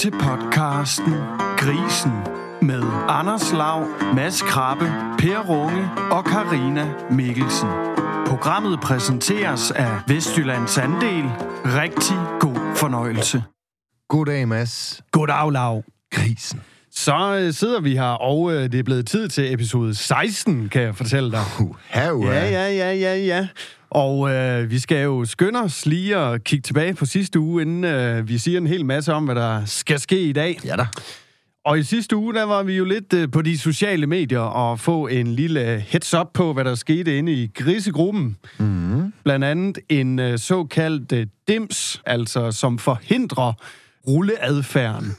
til podcasten Grisen med Anders Lav, Mads Krabbe, Per Runge og Karina Mikkelsen. Programmet præsenteres af Vestjyllands Andel. Rigtig god fornøjelse. Goddag, Mads. Goddag, Lav. Grisen. Så øh, sidder vi her, og øh, det er blevet tid til episode 16, kan jeg fortælle dig. Uh, Ja, ja, ja, ja, ja. Og øh, vi skal jo skynde os lige at kigge tilbage på sidste uge, inden øh, vi siger en hel masse om, hvad der skal ske i dag. Ja da. Og i sidste uge, der var vi jo lidt øh, på de sociale medier og få en lille heads up på, hvad der skete inde i grisegruppen. Mm. Blandt andet en øh, såkaldt øh, dims, altså som forhindrer rulleadfærden.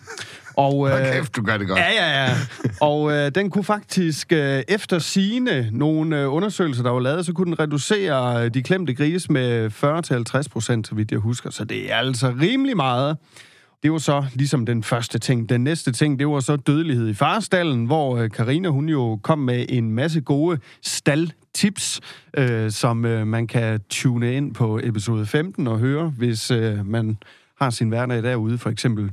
Og, øh, kæft, du gør det godt. Ja, ja, ja. Og øh, den kunne faktisk, øh, efter sine nogle øh, undersøgelser, der var lavet, så kunne den reducere øh, de klemte grise med 40-50 procent, så vidt jeg husker. Så det er altså rimelig meget. Det var så ligesom den første ting. Den næste ting, det var så dødelighed i farstallen, hvor øh, Karina hun jo kom med en masse gode staldtips, øh, som øh, man kan tune ind på episode 15 og høre, hvis øh, man har sin hverdag derude, for eksempel.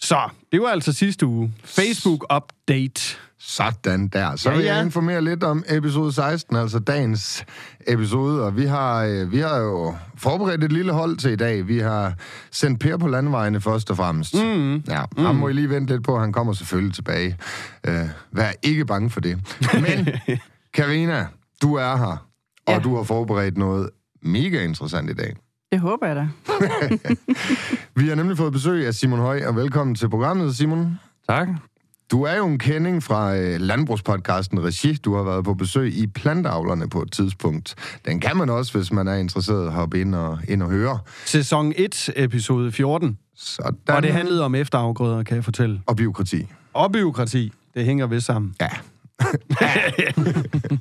Så, det var altså sidste uge. Facebook-update. Sådan der. Så Ja, vil ja. jeg informere lidt om episode 16, altså dagens episode. Og vi har, øh, vi har jo forberedt et lille hold til i dag. Vi har sendt Per på landvejene først og fremmest. Mm. Ja, ham må I lige vente lidt på. Han kommer selvfølgelig tilbage. Øh, vær ikke bange for det. Men, Karina, du er her, og Ja. du har forberedt noget mega interessant i dag. Det håber jeg da. Vi har nemlig fået besøg af Simon Høj, og velkommen til programmet, Simon. Tak. Du er jo en kending fra øh, landbrugspodcasten Regi. Du har været på besøg i Planteavlerne på et tidspunkt. Den kan man også, hvis man er interesseret, hoppe ind og, ind og høre. Sæson 1, episode 14. Sådan. Og det handlede om efterafgrøder, kan jeg fortælle. Og biokrati. Og byråkrati. Det hænger ved sammen. Ja.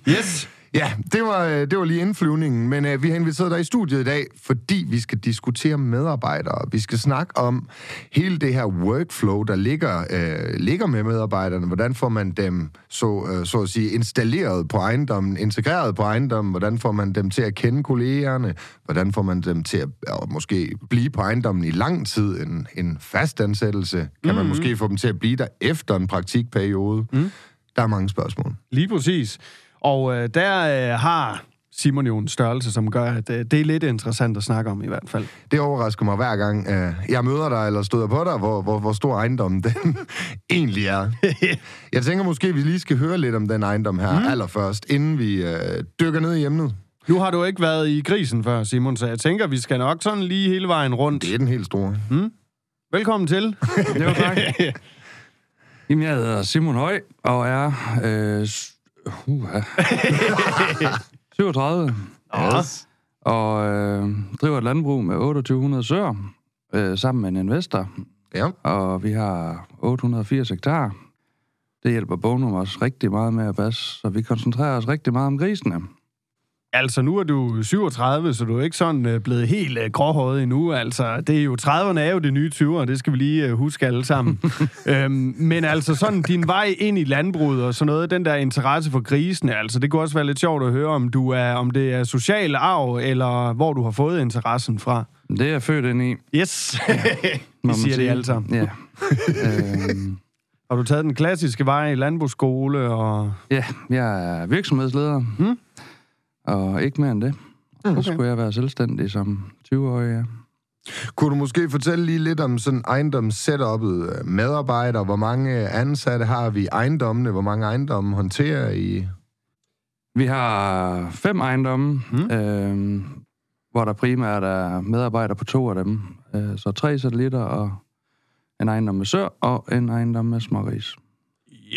Yes. Ja, det var, øh, det var lige indflyvningen, men øh, vi har inviteret dig i studiet i dag, fordi vi skal diskutere medarbejdere. Vi skal snakke om hele det her workflow, der ligger, øh, ligger med medarbejderne. Hvordan får man dem, så, øh, så at sige, installeret på ejendommen, integreret på ejendommen? Hvordan får man dem til at kende kollegerne? Hvordan får man dem til at øh, måske blive på ejendommen i lang tid? En, en fastansættelse? Kan mm-hmm. man måske få dem til at blive der efter en praktikperiode? Mm. Der er mange spørgsmål. Lige præcis. Og øh, der øh, har Simon jo en størrelse, som gør, at øh, det er lidt interessant at snakke om i hvert fald. Det overrasker mig hver gang, øh, jeg møder dig eller støder på dig, hvor, hvor, hvor stor ejendommen den egentlig er. Jeg tænker måske, vi lige skal høre lidt om den ejendom her mm. allerførst, inden vi øh, dykker ned i emnet. Nu har du ikke været i grisen før, Simon, så jeg tænker, vi skal nok sådan lige hele vejen rundt. Det er den helt store. Velkommen til. Jo, tak. Jamen, jeg hedder Simon Høj, og er... Øh, uh, 37. Yes. Og øh, driver et landbrug med 2800 søer, øh, sammen med en investor. Ja. Og vi har 880 hektar. Det hjælper Bonum os rigtig meget med at passe, så vi koncentrerer os rigtig meget om grisene. Altså, nu er du 37, så du er ikke sådan øh, blevet helt øh, gråhåret endnu. Altså, det er jo 30'erne er jo det nye 20'ere, det skal vi lige øh, huske alle sammen. øhm, men altså, sådan din vej ind i landbruget og sådan noget, den der interesse for grisene, altså, det kunne også være lidt sjovt at høre, om du er, om det er social arv, eller hvor du har fået interessen fra. Det er jeg født ind i. Yes, må vi siger det alle sammen. Ja. øhm, Har du taget den klassiske vej i landbrugsskole, og ja, jeg er virksomhedsleder. Hmm? Og ikke mere end det. Så skulle jeg være selvstændig som 20-årig, ja. Kunne du måske fortælle lige lidt om sådan ejendomssetupet, medarbejdere, hvor mange ansatte har vi i ejendommene, hvor mange ejendomme håndterer I? Vi har fem ejendomme, Hmm? mm. øh, hvor der primært er medarbejdere på to af dem. Øh, så tre satellitter og en ejendom med sør og en ejendom med småris.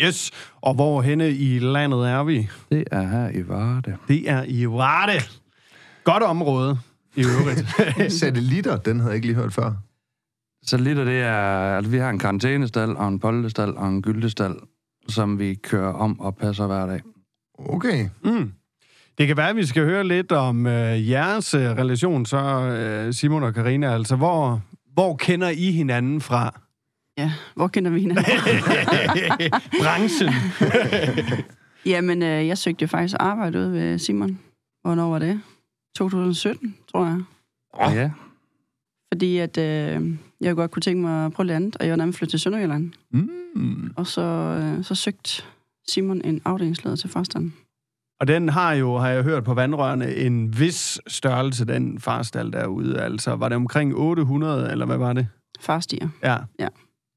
Yes, og hvor henne i landet er vi? Det er her i Varde. Det er i Varde. Godt område, i øvrigt. Satellitter, den havde jeg ikke lige hørt før. Satellitter, det er... Altså, vi har en karantænestal og en poltestal og en gyldestal, som vi kører om og passer hver dag. Okay. Mm. Det kan være, at vi skal høre lidt om øh, jeres øh, relation, så øh, Simon og Karina. Altså, hvor, hvor kender I hinanden fra? Ja, hvor kender vi hinanden? Branchen. Jamen, øh, jeg søgte jo faktisk arbejde ude ved Simon. Hvornår var det? 2017, tror jeg. Oh. Ja, fordi at, øh, jeg godt kunne tænke mig at prøve andet, og jeg var nemlig flyttet til Sønderjylland. Mm. Og så, øh, så søgte Simon en afdelingsleder til farstanden. Og den har jo, har jeg hørt på vandrørene, en vis størrelse, den farstal derude. Altså, var det omkring 800, eller hvad var det? Farstiger. Ja.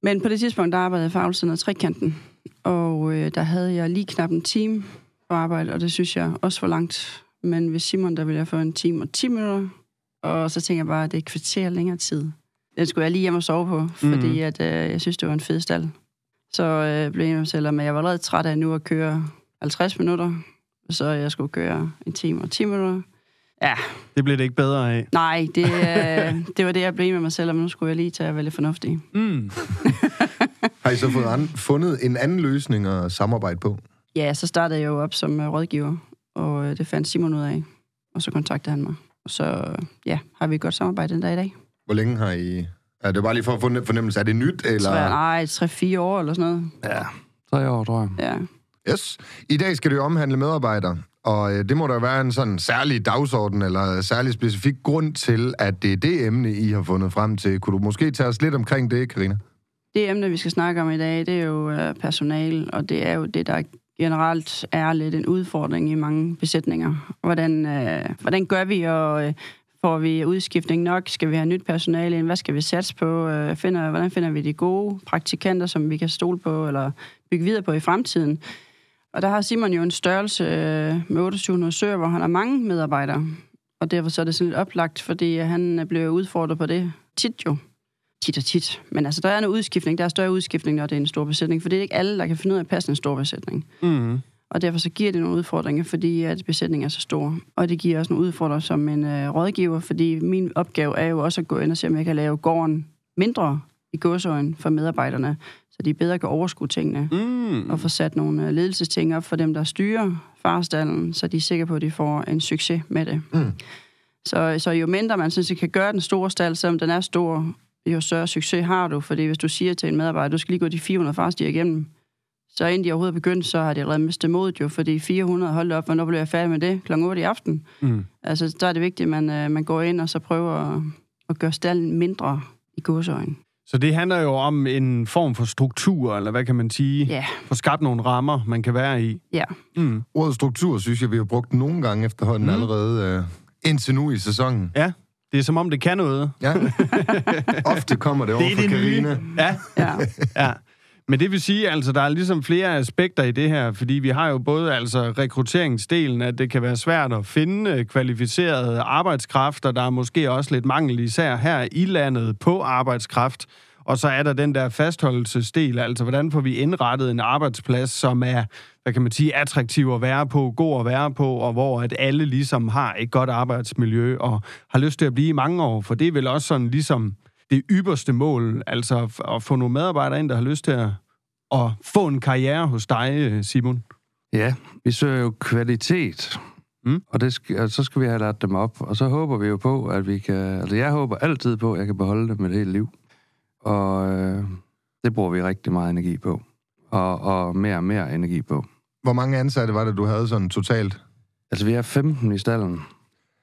Men på det tidspunkt, der arbejdede jeg for af trekanten, og øh, der havde jeg lige knap en time på arbejde, og det synes jeg også var langt. Men ved Simon, der ville jeg få en time og 10 minutter, og så tænker jeg bare, at det er et kvarter længere tid. Den skulle jeg lige hjem og sove på, fordi Mhm. at, øh, jeg synes, det var en fed stald. Så øh, blev jeg mig selv, at jeg var allerede træt af nu at køre 50 minutter, så jeg skulle køre en time og 10 minutter. Ja, Det blev det ikke bedre af. nej, det, øh, det var det, jeg blev med mig selv, og nu skulle jeg lige tage at være lidt fornuftig. Mm. Har I så fået an, fundet en anden løsning at samarbejde på? Ja, så startede jeg jo op som øh, rådgiver, og øh, det fandt Simon ud af. Og så kontaktede han mig. Og så øh, ja, har vi et godt samarbejde den dag i dag. Hvor længe har I... Er det bare lige for at få en fornemmelse? Er det nyt, eller... Så, nej, 3-4 år eller sådan noget. Ja, tre år, tror jeg. Ja. Yes. I dag skal det jo omhandle medarbejdere, og øh, det må der være en sådan særlig dagsorden eller særlig specifik grund til, at det er det emne, I har fundet frem til. Kunne du måske tage os lidt omkring det, Karina? Det emne, vi skal snakke om i dag, det er jo øh, personal, og det er jo det, der generelt er lidt en udfordring i mange besætninger. Hvordan, øh, hvordan gør vi, og øh, får vi udskiftning nok? Skal vi have nyt personale ind? Hvad skal vi satse på? Øh, finder, hvordan finder vi de gode praktikanter, som vi kan stole på eller bygge videre på i fremtiden? Og der har Simon jo en størrelse øh, med 2800 søer, hvor han har mange medarbejdere. Og derfor så er det sådan lidt oplagt, fordi han bliver udfordret på det tit jo tit og tit. Men altså, der er en udskiftning. Der er større udskiftning, når det er en stor besætning. For det er ikke alle, der kan finde ud af at passe en stor besætning. Mm. Og derfor så giver det nogle udfordringer, fordi at besætningen er så stor. Og det giver også nogle udfordringer som en øh, rådgiver, fordi min opgave er jo også at gå ind og se, om jeg kan lave gården mindre i godsøjen for medarbejderne, så de bedre kan overskue tingene. Mm. Og få sat nogle øh, ledelsesting op for dem, der styrer farstallen, så de er sikre på, at de får en succes med det. Mm. Så, så jo mindre man synes, kan gøre den store stald, selvom den er stor, jo større succes har du. Fordi hvis du siger til en medarbejder, du skal lige gå de 400 farstier igennem, så inden de overhovedet er begyndt, så har de allerede mistet modet jo, fordi 400, hold da op, hvornår bliver jeg færdig med det? Klokken 8 i aften. Mm. Altså, der er det vigtigt, at man, øh, man går ind og så prøver at, at gøre stallen mindre i godsøjen. Så det handler jo om en form for struktur, eller hvad kan man sige? Ja, Få skabt nogle rammer, man kan være i. ja. Mm. Ordet struktur, synes jeg, vi har brugt nogle gange efterhånden Mm. allerede øh, indtil nu i sæsonen. Ja, det er som om, det kan noget. Ja. Ofte kommer det over Det er fra. Karina. Ja, ja. ja. Men det vil sige, altså, der er ligesom flere aspekter i det her, fordi vi har jo både altså rekrutteringsdelen, at det kan være svært at finde øh, kvalificerede kvalificeret arbejdskraft, og der er måske også lidt mangel især her i landet på arbejdskraft. Og så er der den der fastholdelsesdel, altså hvordan får vi indrettet en arbejdsplads, som er, hvad kan man sige, attraktiv at være på, god at være på, og hvor at alle ligesom har et godt arbejdsmiljø og har lyst til at blive i mange år, for det er vel også sådan ligesom det ypperste mål, altså at få nogle medarbejdere ind, der har lyst til at, at få en karriere hos dig, øh, Simon. Ja, vi søger jo kvalitet. Mm. Og, det skal, og så skal vi have lært dem op. Og så håber vi jo på, at vi kan... Altså, jeg håber altid på, at jeg kan beholde dem et helt liv. Og øh, det bruger vi rigtig meget energi på. Og, og mere og mere energi på. Hvor mange ansatte var det, du havde sådan totalt? Altså, vi er 15 i stallen.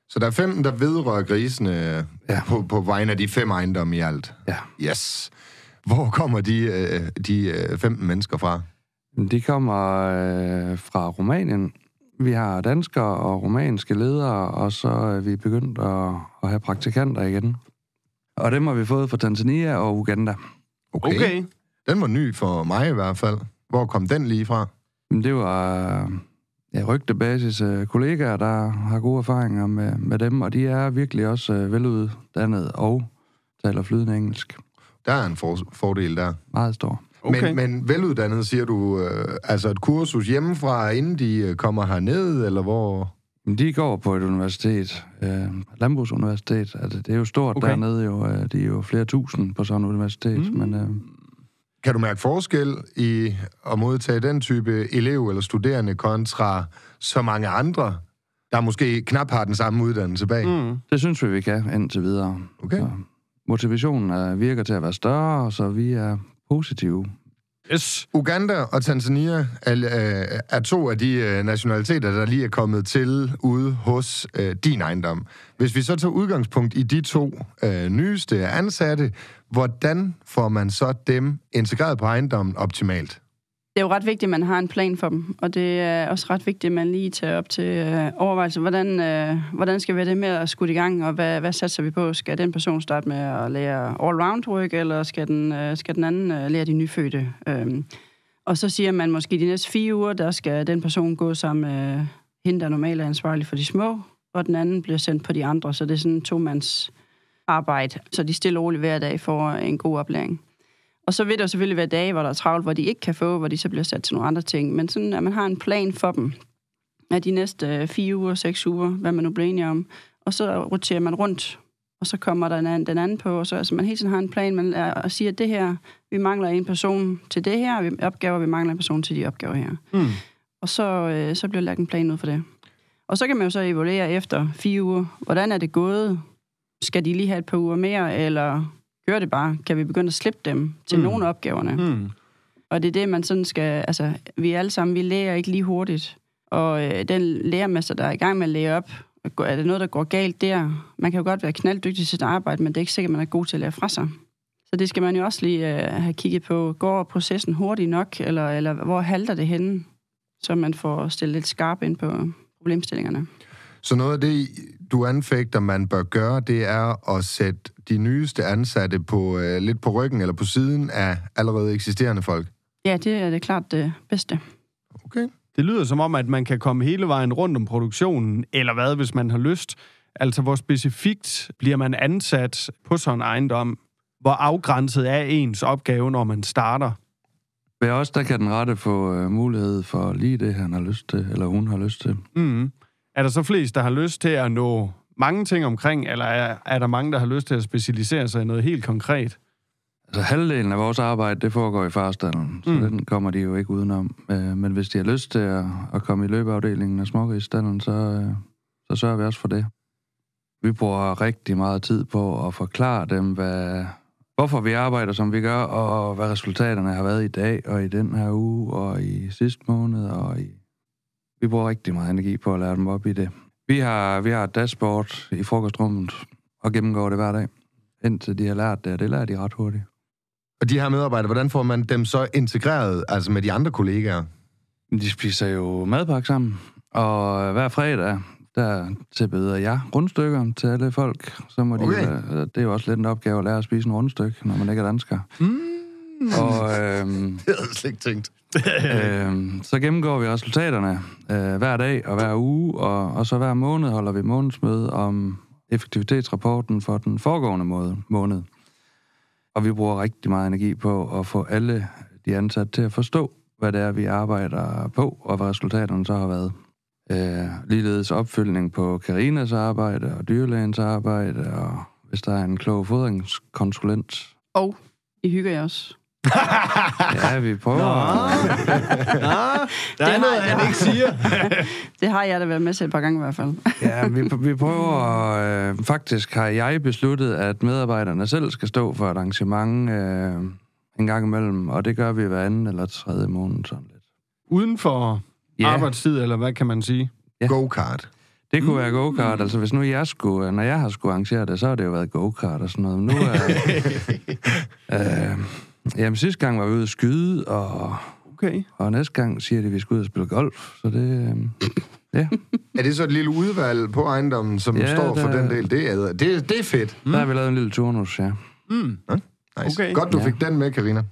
Så der er 15, der vedrører grisene ja. På, på vegne af de fem ejendomme i alt. Ja. Yes. Hvor kommer de, øh, de øh, 15 mennesker fra? De kommer øh, fra Rumænien. Vi har danskere og romanske ledere, og så er vi begyndt at, at have praktikanter igen. Og dem har vi fået fra Tanzania og Uganda. Okay. Okay. Den var ny for mig i hvert fald. Hvor kom den lige fra? Men det var øh, ja, rygtebasis øh, kollegaer, der har gode erfaringer med, med dem, og de er virkelig også øh, veluddannet og taler flydende engelsk. Der er en for, fordel der. Meget stor. Okay. Men, men veluddannet, siger du, øh, altså et kursus hjemmefra, inden de øh, kommer herned, eller hvor? Men de går på et universitet, øh, Landbrugsuniversitet. Altså, det er jo stort Okay. dernede jo. Øh, de er jo flere tusind på sådan et universitet. Mm. Men øh, Kan du mærke forskel i at modtage den type elev eller studerende kontra så mange andre, der måske knap har den samme uddannelse bag? Mm. Det synes vi, vi kan indtil videre. Okay. Så motivationen øh, virker til at være større, så vi er positive. Yes. Uganda og Tanzania er, øh, er to af de øh, nationaliteter, der lige er kommet til ude hos øh, din ejendom. Hvis vi så tager udgangspunkt i de to øh, nyeste ansatte, hvordan får man så dem integreret på ejendommen optimalt? Det er jo ret vigtigt, at man har en plan for dem, og det er også ret vigtigt, at man lige tager op til øh, overvejelse, hvordan, øh, hvordan skal vi det med at skudt i gang, og hvad, hvad satser vi på? Skal den person starte med at lære all-round work, eller skal den, øh, skal den anden øh, lære de nyfødte? Øh, og så siger man måske de næste fire uger, der skal den person gå sammen med hende, der normalt er ansvarlig for de små, og den anden bliver sendt på de andre, så det er sådan en to-mands arbejde, så de stille og roligt hver dag får en god oplæring. Og så vil der selvfølgelig være dage, hvor der er travlt, hvor de ikke kan få, hvor de så bliver sat til nogle andre ting. Men sådan, at man har en plan for dem af de næste øh, fire uger, seks uger, hvad man nu bliver enige om. Og så roterer man rundt, og så kommer der en anden, den anden på. Og så altså, man hele tiden har en plan, man er, og siger, at det her, vi mangler en person til det her, vi opgaver, vi mangler en person til de opgaver her. Mm. Og så, øh, så bliver lagt en plan ud for det. Og så kan man jo så evaluere efter fire uger. Hvordan er det gået? Skal de lige have et par uger mere, eller kører det bare? Kan vi begynde at slippe dem til Mm. nogle af opgaverne? Mm. Og det er det, man sådan skal... Altså, vi alle sammen, vi lærer ikke lige hurtigt. Og øh, den lærermester, der er i gang med at lære op, er det noget, der går galt der? Man kan jo godt være knalddygtig til sit arbejde, men det er ikke sikkert, man er god til at lære fra sig. Så det skal man jo også lige øh, have kigget på. Går processen hurtigt nok, eller, eller hvor halter det henne? Så man får stillet lidt skarp ind på problemstillingerne. Så noget af det, du anfægter, man bør gøre, det er at sætte de nyeste ansatte på øh, lidt på ryggen eller på siden af allerede eksisterende folk. Ja, det er det klart det bedste. Okay. Det lyder som om, at man kan komme hele vejen rundt om produktionen, eller hvad, hvis man har lyst. Altså, hvor specifikt bliver man ansat på sådan en ejendom? Hvor afgrænset er ens opgave, når man starter? Ved os, der kan den rette få øh, mulighed for lige det, han har lyst til, eller hun har lyst til. Mm. Er der så flest, der har lyst til at nå mange ting omkring, eller er, er der mange, der har lyst til at specialisere sig i noget helt konkret? Altså halvdelen af vores arbejde, det foregår i farstallen, så Mm. den kommer de jo ikke udenom. Øh, men hvis de har lyst til at, at komme i løbeafdelingen af smågrisstallen, så, øh, så sørger vi også for det. Vi bruger rigtig meget tid på at forklare dem, hvad, hvorfor vi arbejder, som vi gør, og hvad resultaterne har været i dag, og i den her uge, og i sidste måned, og i... Vi bruger rigtig meget energi på at lære dem op i det. Vi har, vi har et dashboard i frokostrummet, og gennemgår det hver dag, indtil de har lært det, og det lærer de ret hurtigt. Og de her medarbejdere, hvordan får man dem så integreret, altså med de andre kollegaer? De spiser jo madpakke sammen, og hver fredag, der tilbeder jeg rundstykker til alle folk. Så må de, Okay. okay. det er jo også lidt en opgave at lære at spise en rundstykke, når man ikke er dansker. Mm. Og øhm, Det havde jeg slet ikke tænkt. øhm, så gennemgår vi resultaterne øh, hver dag og hver uge, og, og så hver måned holder vi månedsmøde om effektivitetsrapporten for den foregående måde, måned. Og vi bruger rigtig meget energi på at få alle de ansatte til at forstå, hvad det er, vi arbejder på, og hvad resultaterne så har været. Øh, ligeledes opfølgning på Karinas arbejde og dyrlægens arbejde, og hvis der er en klog fodringskonsulent. Og I hygger jer også. Ja, vi prøver. Nå, der Det er noget, jeg. han ikke siger. Det har jeg da været med til et par gange i hvert fald. Ja, vi, vi prøver... Øh, faktisk har jeg besluttet, at medarbejderne selv skal stå for et arrangement øh, en gang imellem, og det gør vi hver anden eller tredje måned. Sådan lidt. Uden for Ja. arbejdstid, eller hvad kan man sige? Ja. Go-kart. Det kunne være go-kart. Altså, hvis nu jeg skulle, når jeg har skulle arrangere det, så har det jo været go-kart og sådan noget. Men nu er... øh, jamen, sidste gang var vi ude at skyde, og, Okay. og næste gang siger de, at vi skal ud og spille golf. Så det... Øh, ja, Er det så et lille udvalg på ejendommen, som Ja, står for der- den del? Det er, det, det er fedt. der har vi lavet en lille turnus, ja. Mm. Nice. Okay. Godt, du Ja. fik den med, Karina.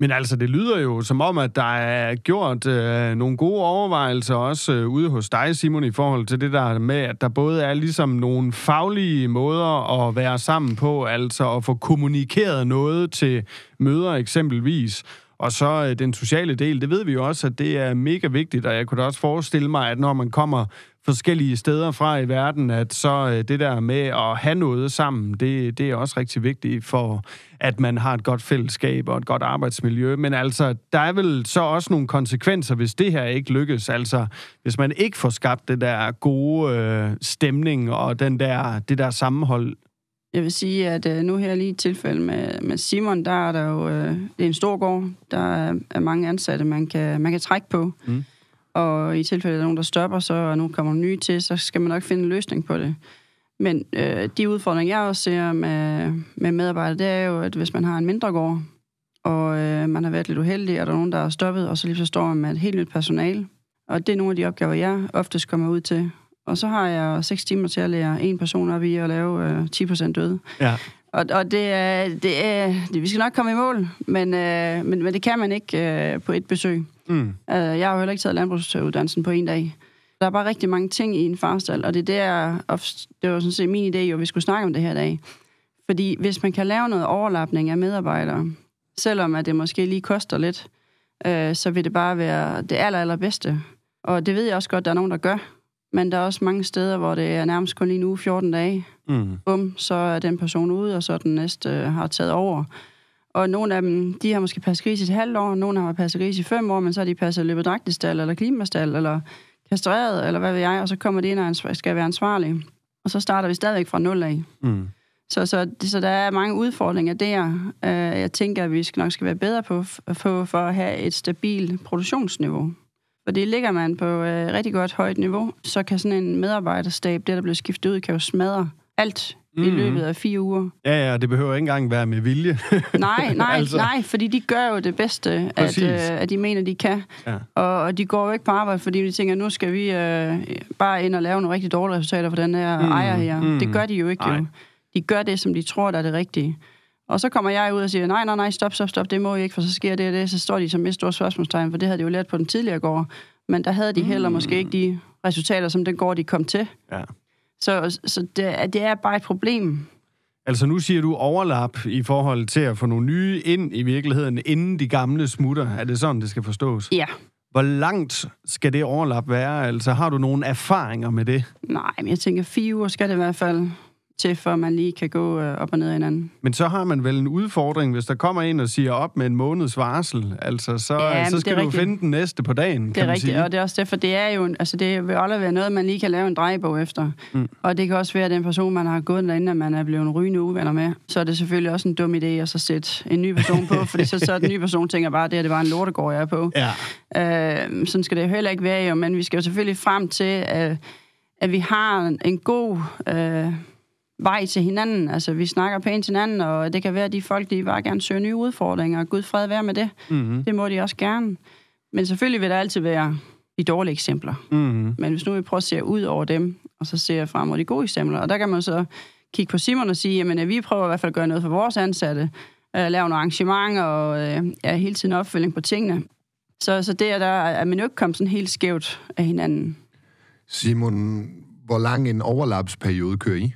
Men altså, det lyder jo som om, at der er gjort øh, nogle gode overvejelser også øh, ude hos dig, Simon, i forhold til det der med, at der både er ligesom nogle faglige måder at være sammen på, altså at få kommunikeret noget til møder eksempelvis, og så øh, den sociale del, det ved vi jo også, at det er mega vigtigt, og jeg kunne da også forestille mig, at når man kommer forskellige steder fra i verden, at så øh, det der med at have noget sammen, det, det er også rigtig vigtigt for, at man har et godt fællesskab og et godt arbejdsmiljø. Men altså, der er vel så også nogle konsekvenser, hvis det her ikke lykkes. Altså, hvis man ikke får skabt det der gode øh, stemning og den der, det der sammenhold jeg vil sige, at øh, nu her lige i tilfælde med, med Simon, der er der jo øh, det er en stor gård. Der er, er mange ansatte, man kan, man kan trække på. Mm. Og i tilfælde af nogen, der stopper, så og nu kommer nye til, så skal man nok finde en løsning på det. Men øh, de udfordringer, jeg også ser med, med medarbejdere, det er jo, at hvis man har en mindre gård, og øh, man har været lidt uheldig, og der er nogen, der er stoppet, og så lige så står man med et helt nyt personale. Og det er nogle af de opgaver, jeg oftest kommer ud til. Og så har jeg 6 timer til at lære en person op i at lave øh, 10% døde. Ja. Og, og det, er, det er, det, vi skal nok komme i mål, men, øh, men, men det kan man ikke øh, på et besøg. Mm. Øh, jeg har jo heller ikke taget landbrugsuddannelsen på en dag. Der er bare rigtig mange ting i en farstal, og det er der, og det var sådan set min idé, at vi skulle snakke om det her dag. Fordi hvis man kan lave noget overlapning af medarbejdere, selvom at det måske lige koster lidt, øh, så vil det bare være det aller, allerbedste. Og det ved jeg også godt, der er nogen, der gør. Men der er også mange steder, hvor det er nærmest kun lige nu 14 dage. Mm. Bum, så er den person ude, og så den næste øh, har taget over. Og nogle af dem, de har måske passet gris i et halvt år, nogle har passet gris i fem år, men så har de passet løbedragtestal, eller klimastal, eller kastreret, eller hvad ved jeg, og så kommer de ind og ansvar- skal være ansvarlige. Og så starter vi stadigvæk fra nul af. Mm. Så, så, så der er mange udfordringer der. Øh, jeg tænker, at vi skal nok skal være bedre på, på for at have et stabilt produktionsniveau. For det ligger man på øh, rigtig godt højt niveau, så kan sådan en medarbejderstab, det der bliver skiftet ud, kan jo smadre alt mm. i Mhm. løbet af fire uger. Ja, ja, det behøver ikke engang være med vilje. Nej, nej, Altså. nej, fordi de gør jo det bedste, at, øh, at de mener, de kan. Ja. Og, og de går jo ikke på arbejde, fordi de tænker, nu skal vi øh, bare ind og lave nogle rigtig dårlige resultater for den her Mm, ejer her. mm. Mm. Det gør de jo ikke. Nej. Jo. De gør det, som de tror, der er det rigtige. Og så kommer jeg ud og siger, nej, nej, nej, stop, stop, stop, det må I ikke, for så sker det og det. Så står de som et stort spørgsmålstegn, for det havde de jo lært på den tidligere gård. Men der havde de heller måske ikke de resultater, som den gård, de kom til. Ja. Så, så det, er- det er bare et problem. Altså nu siger du overlap i forhold til at få nogle nye ind i virkeligheden, inden de gamle smutter. Er det sådan, det skal forstås? Ja, Hvor langt skal det overlap være? Altså har du nogle erfaringer med det? nej, men jeg tænker, fire uger skal det i hvert fald til, for man lige kan gå øh, op og ned af hinanden. Men så har man vel en udfordring, hvis der kommer en og siger op med en måneds varsel. Altså, så, Ja, så skal du rigtigt. finde den næste på dagen, Det kan er man rigtigt, sige. og det er også derfor, det er jo, en- altså det vil aldrig være noget, man lige kan lave en drejebog efter. Mm. Og det kan også være, at den person, man har gået derinde, at man er blevet en rygende uvenner med. Så er det selvfølgelig også en dum idé at så sætte en ny person på, fordi så, så er den nye person tænker bare, at det her det var en lortegård, jeg er på. Ja. Øh, sådan skal det jo heller ikke være, jo, men vi skal jo selvfølgelig frem til, at, at vi har en, en god øh, vej til hinanden. Altså, vi snakker pænt til hinanden, og det kan være, at de folk, de bare gerne søger nye udfordringer, og Gud fred være med det. Mm-hmm. Det må de også gerne. Men selvfølgelig vil der altid være de dårlige eksempler. Mm-hmm. Men hvis nu vi prøver at se ud over dem, og så ser jeg frem mod de gode eksempler, og der kan man så kigge på Simon og sige, jamen at vi prøver i hvert fald at gøre noget for vores ansatte, øh, lave nogle arrangementer og øh, ja, hele tiden opfølging på tingene. Så, så det er der, at man jo ikke kommet sådan helt skævt af hinanden. Simon, hvor lang en overlapsperiode kører I?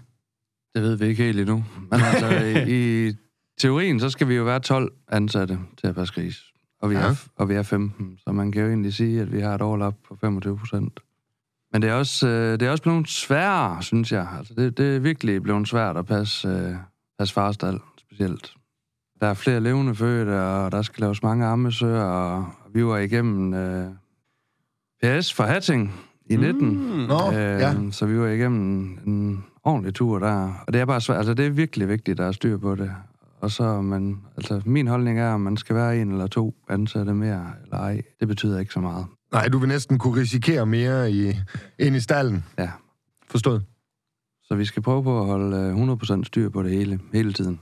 Det ved vi ikke helt endnu. Men altså, i, i teorien, så skal vi jo være 12 ansatte til at passe gris. Og vi, Ja. er, og vi er 15, så man kan jo egentlig sige, at vi har et overlap på 25 procent. Men det er, også, øh, det er også blevet sværere, synes jeg. Altså, det, det er virkelig blevet svært at passe, øh, passe farstal, specielt. Der er flere levende fødte, og der skal laves mange ammesøer, og vi var igennem øh, PS for Hatting i 19. Mm. Nå, Øh, ja. Så vi var igennem en ordentlig tur der. Og det er bare svært. Altså, det er virkelig vigtigt, at der er styr på det. Og så, men, altså, min holdning er, at man skal være en eller to ansatte mere, eller ej. Det betyder ikke så meget. Nej, du vil næsten kunne risikere mere i, ind i stallen. Ja. Forstået. Så vi skal prøve på at holde øh, 100% styr på det hele, hele tiden.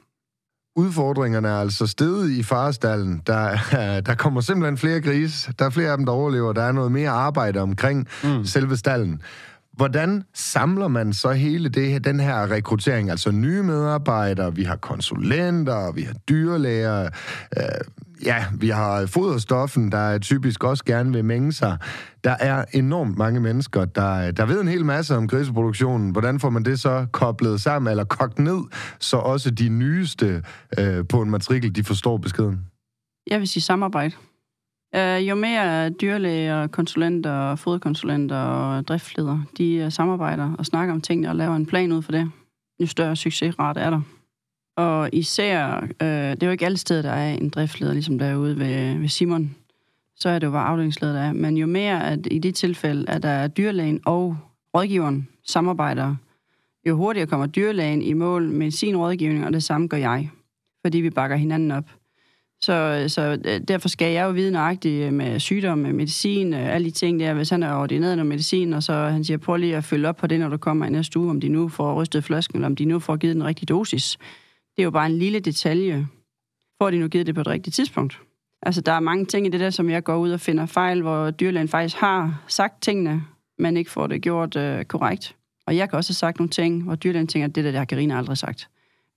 Udfordringerne er altså steget i farestallen. Der, er- der kommer simpelthen flere grise. Der er flere af dem, der overlever. Der er noget mere arbejde omkring mm. selve stallen. Hvordan samler man så hele det, her- den her rekruttering? Altså nye medarbejdere, vi har konsulenter, vi har dyrlæger, øh, ja, vi har foderstoffen, der typisk også gerne vil mænge sig. Der er enormt mange mennesker, der, der ved en hel masse om griseproduktionen. Hvordan får man det så koblet sammen, eller kogt ned, så også de nyeste øh, på en matrikel, de forstår beskeden? Jeg vil sige samarbejde. Uh, jo mere dyrlæger, konsulenter, foderkonsulenter og driftsledere, de uh, samarbejder og snakker om tingene og laver en plan ud for det, jo større succesrate er der. Og især, øh, det er jo ikke alle steder, der er en driftsleder, ligesom derude ved, ved Simon. Så er det jo bare afdelingsleder, der er. Men jo mere, at i det tilfælde, at der er dyrlægen og rådgiveren samarbejder, jo hurtigere kommer dyrlægen i mål med sin rådgivning, og det samme gør jeg, fordi vi bakker hinanden op. Så, så øh, derfor skal jeg jo vide nøjagtigt øh, med sygdom, med medicin, øh, alle de ting der. Hvis han er ordineret noget medicin, og så han siger, prøv lige at følge op på det, når du kommer i næste uge, om de nu får rystet flasken, eller om de nu får givet den rigtige dosis. Det er jo bare en lille detalje. Får de nu givet det på et rigtigt tidspunkt? Altså, der er mange ting i det der, som jeg går ud og finder fejl, hvor dyrlægen faktisk har sagt tingene, men ikke får det gjort øh, korrekt. Og jeg kan også have sagt nogle ting, hvor dyrlægen tænker, at det der, det har Karina aldrig sagt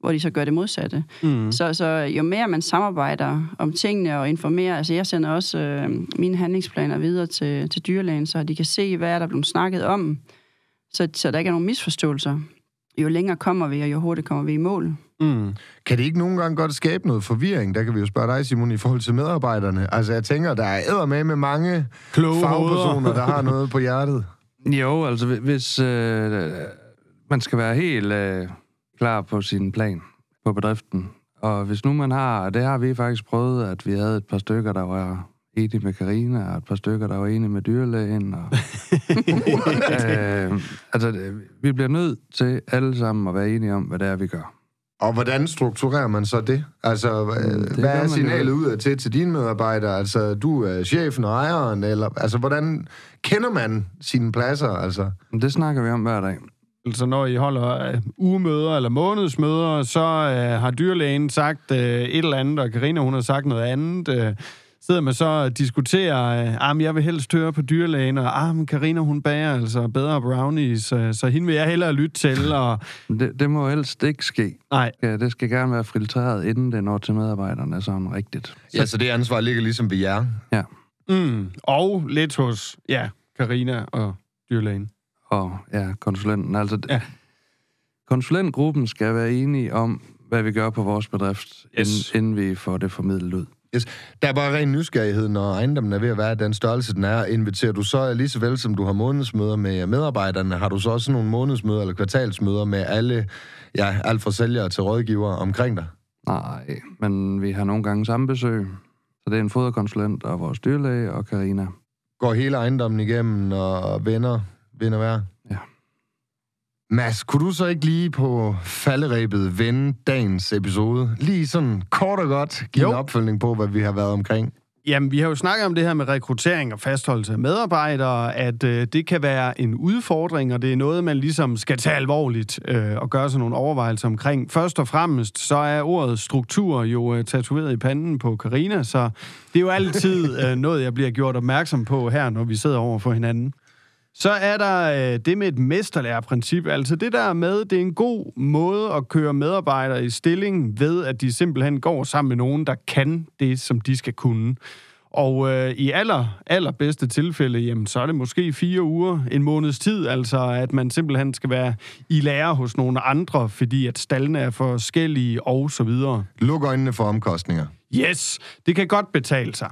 hvor de så gør det modsatte. Mm. Så, så jo mere man samarbejder om tingene og informerer, altså jeg sender også øh, mine handlingsplaner videre til, til dyrlægen, så de kan se, hvad er der blevet snakket om, så, så der ikke er nogen misforståelser. Jo længere kommer vi, og jo hurtigere kommer vi i mål. Mm. Kan det ikke nogen gange godt skabe noget forvirring? Der kan vi jo spørge dig, Simon, i forhold til medarbejderne. Altså, jeg tænker, der er med med mange Kloge fagpersoner, der har noget på hjertet. Jo, altså, hvis øh, man skal være helt... Øh klar på sin plan på bedriften. Og hvis nu man har, og det har vi faktisk prøvet, at vi havde et par stykker, der var enige med Karina, og et par stykker, der var enige med dyrlægen. Og, øh, altså, vi bliver nødt til alle sammen at være enige om, hvad det er, vi gør. Og hvordan strukturerer man så det? Altså, det hvad er signalet ud af til til dine medarbejdere? Altså, du er chefen og ejeren, eller altså, hvordan kender man sine pladser? Altså? Det snakker vi om hver dag. Altså når I holder uh, ugemøder eller månedsmøder, så uh, har dyrlægen sagt uh, et eller andet, og Karina hun har sagt noget andet. Uh, sidder man så og diskuterer, uh, ah, jeg vil helst høre på dyrlægen, og ah, Karina hun bager altså bedre brownies, uh, så hende vil jeg hellere lytte til. Og... Det, det må helst ikke ske. Nej. Ja, det skal gerne være filtreret, inden det når til medarbejderne sådan rigtigt. Så... Ja, så det ansvar ligger ligesom ved jer. Ja. Mm, og lidt hos, ja, Karina og dyrlægen og ja, konsulenten. Altså, ja. konsulentgruppen skal være enige om, hvad vi gør på vores bedrift, yes. inden, inden vi får det formidlet ud. Yes. Der er bare ren nysgerrighed, når ejendommen er ved at være den størrelse, den er. Inviterer du så, lige så vel som du har månedsmøder med medarbejderne, har du så også nogle månedsmøder eller kvartalsmøder med alle, ja, alt fra sælgere til rådgivere omkring dig? Nej, men vi har nogle gange samme besøg. Så det er en foderkonsulent og vores dyrlæge og Karina. Går hele ejendommen igennem og venner vind og vejr. Ja. Mads, kunne du så ikke lige på falderæbet vende dagens episode? Lige sådan kort og godt give jo. en opfølgning på, hvad vi har været omkring. Jamen, vi har jo snakket om det her med rekruttering og fastholdelse af medarbejdere, at øh, det kan være en udfordring, og det er noget, man ligesom skal tage alvorligt øh, og gøre sig nogle overvejelser omkring. Først og fremmest, så er ordet struktur jo øh, tatoveret i panden på Karina, så det er jo altid øh, noget, jeg bliver gjort opmærksom på her, når vi sidder over for hinanden. Så er der øh, det med et mesterlærerprincip. Altså det der med, det er en god måde at køre medarbejdere i stilling ved, at de simpelthen går sammen med nogen, der kan det, som de skal kunne. Og øh, i aller, allerbedste tilfælde, jamen, så er det måske fire uger, en måneds tid, altså at man simpelthen skal være i lære hos nogle andre, fordi at stallene er forskellige og så videre. Luk øjnene for omkostninger. Yes, det kan godt betale sig.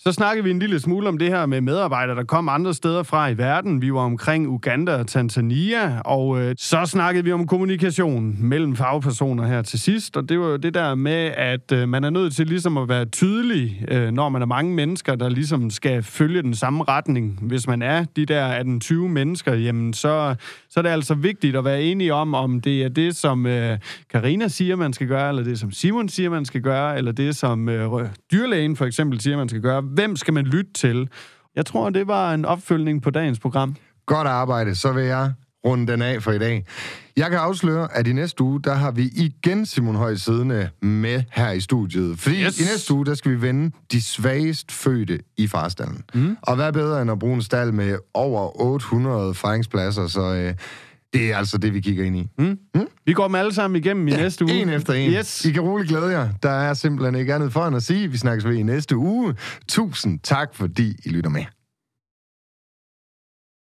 Så snakkede vi en lille smule om det her med medarbejdere, der kom andre steder fra i verden. Vi var omkring Uganda og Tanzania, og øh, så snakkede vi om kommunikation mellem fagpersoner her til sidst. Og det var jo det der med, at øh, man er nødt til ligesom at være tydelig, øh, når man er mange mennesker, der ligesom skal følge den samme retning. Hvis man er de der 18-20 mennesker, jamen så, så er det altså vigtigt at være enige om, om det er det, som øh, Karina siger, man skal gøre, eller det, som Simon siger, man skal gøre, eller det, som øh, dyrlægen for eksempel siger, man skal gøre hvem skal man lytte til? Jeg tror, det var en opfølgning på dagens program. Godt arbejde. Så vil jeg runde den af for i dag. Jeg kan afsløre, at i næste uge, der har vi igen Simon Høj siddende med her i studiet. Fordi yes. i næste uge, der skal vi vende de svagest fødte i farstallen. Mm. Og hvad bedre end at bruge en stald med over 800 fejringspladser, så... Øh, det er altså det, vi kigger ind i. Mm. Mm? Vi går dem alle sammen igennem i ja, næste uge. en efter en. Yes. I kan roligt glæde jer. Der er simpelthen ikke andet for end at sige. Vi snakkes ved i næste uge. Tusind tak, fordi I lytter med.